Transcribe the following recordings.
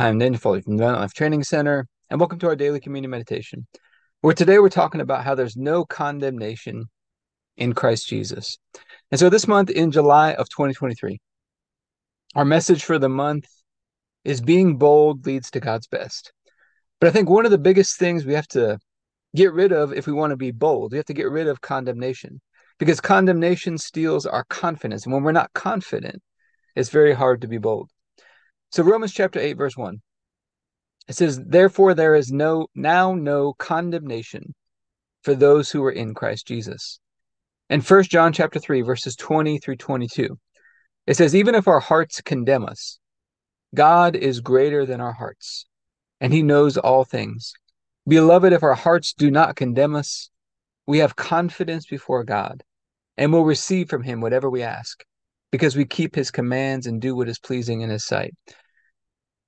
I'm Daniel Foley from the Abundant Life Training Center, and welcome to our daily communion meditation. Where today we're talking about how there's no condemnation in Christ Jesus. And so this month in July of 2023, our message for the month is being bold leads to God's best. But I think one of the biggest things we have to get rid of if we want to be bold, we have to get rid of condemnation because condemnation steals our confidence. And when we're not confident, it's very hard to be bold. So Romans chapter 8 verse 1. It says, "Therefore there is no now no condemnation for those who are in Christ Jesus." And First John chapter 3 verses 20 through 22. It says, "Even if our hearts condemn us, God is greater than our hearts, and he knows all things. Beloved, if our hearts do not condemn us, we have confidence before God, and will receive from him whatever we ask." because we keep his commands and do what is pleasing in his sight.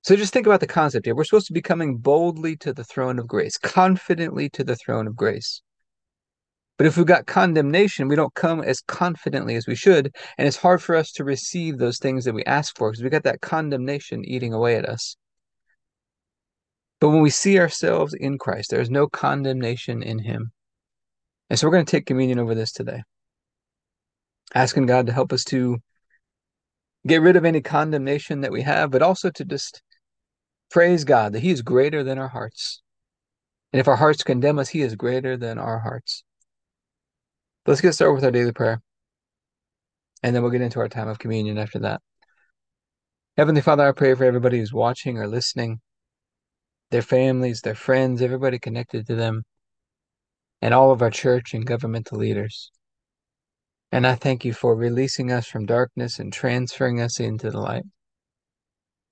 So just think about the concept here. We're supposed to be coming boldly to the throne of grace, confidently to the throne of grace. But if we've got condemnation, we don't come as confidently as we should, and it's hard for us to receive those things that we ask for because we've got that condemnation eating away at us. But when we see ourselves in Christ, there is no condemnation in him. And so we're going to take communion over this today, asking God to help us to get rid of any condemnation that we have, but also to just praise God that He is greater than our hearts. And if our hearts condemn us, He is greater than our hearts. Let's get started with our daily prayer. And then we'll get into our time of communion after that. Heavenly Father, I pray for everybody who's watching or listening, their families, their friends, everybody connected to them, and all of our church and governmental leaders. And I thank you for releasing us from darkness and transferring us into the light,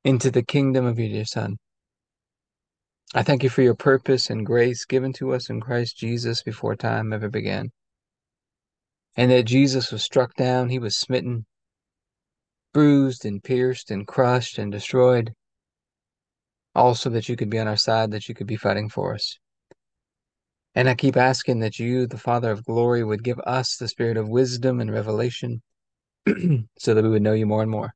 into the kingdom of your dear Son. I thank you for your purpose and grace given to us in Christ Jesus before time ever began. And that Jesus was struck down, he was smitten, bruised and pierced and crushed and destroyed, also that you could be on our side, that you could be fighting for us. And I keep asking that you, the Father of glory, would give us the spirit of wisdom and revelation so that we would know you more and more.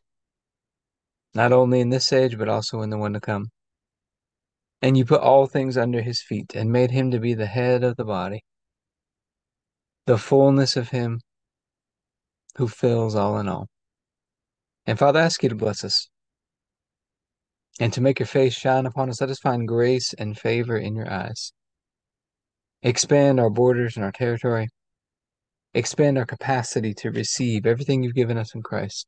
not only in this age, but also in the one to come. And you put all things under his feet and made him to be the head of the body, the fullness of him who fills all in all. And Father, I ask you to bless us and to make your face shine upon us. Let us find grace and favor in your eyes. Expand our borders and our territory. Expand our capacity to receive everything you've given us in Christ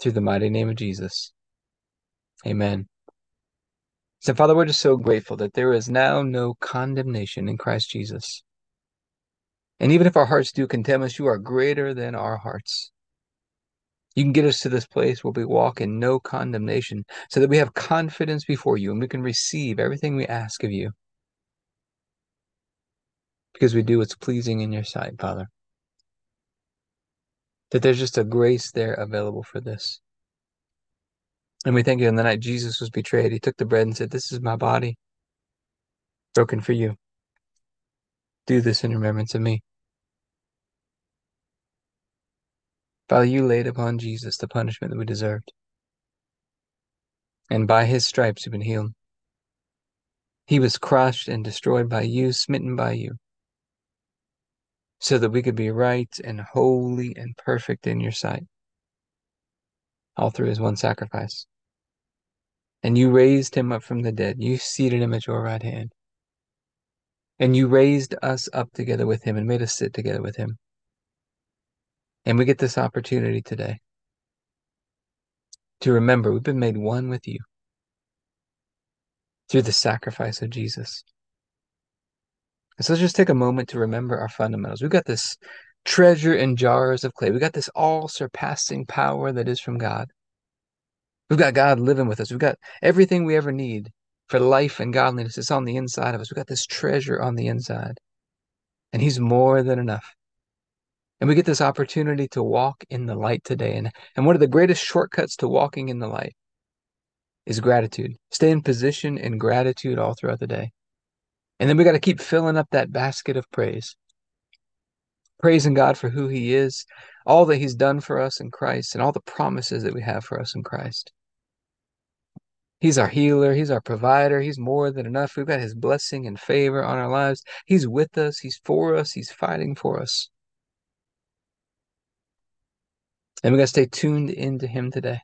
Through the mighty name of Jesus. Amen. So, Father, we're just so grateful that there is now no condemnation in Christ Jesus. And even if our hearts do condemn us, you are greater than our hearts. You can get us to this place where we walk in no condemnation so that we have confidence before you and we can receive everything we ask of you because we do what's pleasing in your sight, Father. That there's just a grace there available for this. And we thank you on the night Jesus was betrayed, he took the bread and said, This is my body broken for you. Do this in remembrance of me. Father, you laid upon Jesus the punishment that we deserved. And by his stripes we've been healed. He was crushed and destroyed by you, smitten by you so that we could be right and holy and perfect in your sight. All through his one sacrifice. And you raised him up from the dead. You seated him at your right hand. And you raised us up together with him and made us sit together with him. And we get this opportunity today to remember we've been made one with you through the sacrifice of Jesus. So let's just take a moment to remember our fundamentals. We've got this treasure in jars of clay. We've got this all surpassing power that is from God. We've got God living with us. We've got everything we ever need for life and godliness. It's on the inside of us. We've got this treasure on the inside. And He's more than enough. And we get this opportunity to walk in the light today. And, and one of the greatest shortcuts to walking in the light is gratitude. Stay in position in gratitude all throughout the day. And then we got to keep filling up that basket of praise. Praising God for who He is, all that He's done for us in Christ, and all the promises that we have for us in Christ. He's our healer. He's our provider. He's more than enough. We've got His blessing and favor on our lives. He's with us. He's for us. He's fighting for us. And we got to stay tuned into Him today.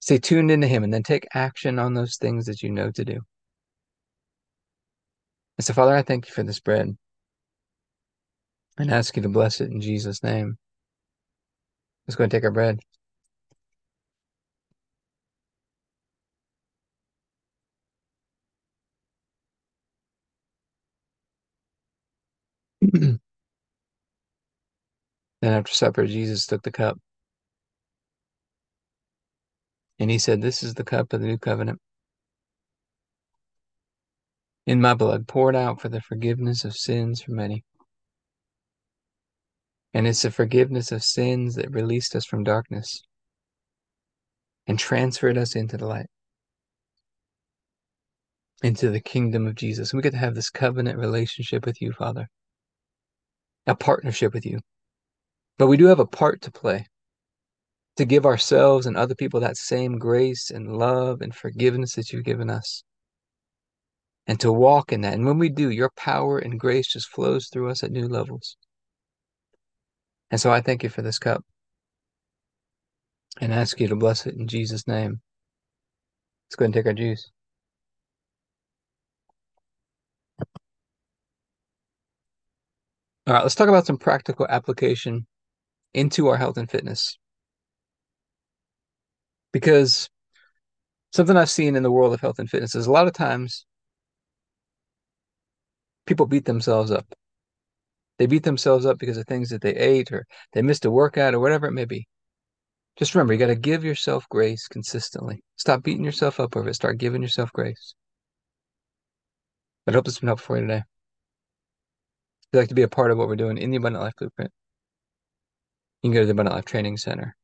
Stay tuned into Him and then take action on those things that you know to do. And so, Father, I thank you for this bread and ask you to bless it in Jesus' name. Let's go and take our bread. then after supper, Jesus took the cup. And he said, This is the cup of the new covenant. In my blood, poured out for the forgiveness of sins for many. And it's the forgiveness of sins that released us from darkness and transferred us into the light, into the kingdom of Jesus. And we get to have this covenant relationship with you, Father, a partnership with you. But we do have a part to play to give ourselves and other people that same grace and love and forgiveness that you've given us. And to walk in that. And when we do, your power and grace just flows through us at new levels. And so I thank you for this cup and ask you to bless it in Jesus' name. Let's go and take our juice. All right, let's talk about some practical application into our health and fitness. Because something I've seen in the world of health and fitness is a lot of times people beat themselves up. They beat themselves up because of things that they ate or they missed a workout or whatever it may be. Just remember, you got to give yourself grace consistently. Stop beating yourself up over it. Start giving yourself grace. I hope this has been helpful for you today. If you'd like to be a part of what we're doing in the Abundant Life Blueprint, you can go to the Abundant Life Training Center.com.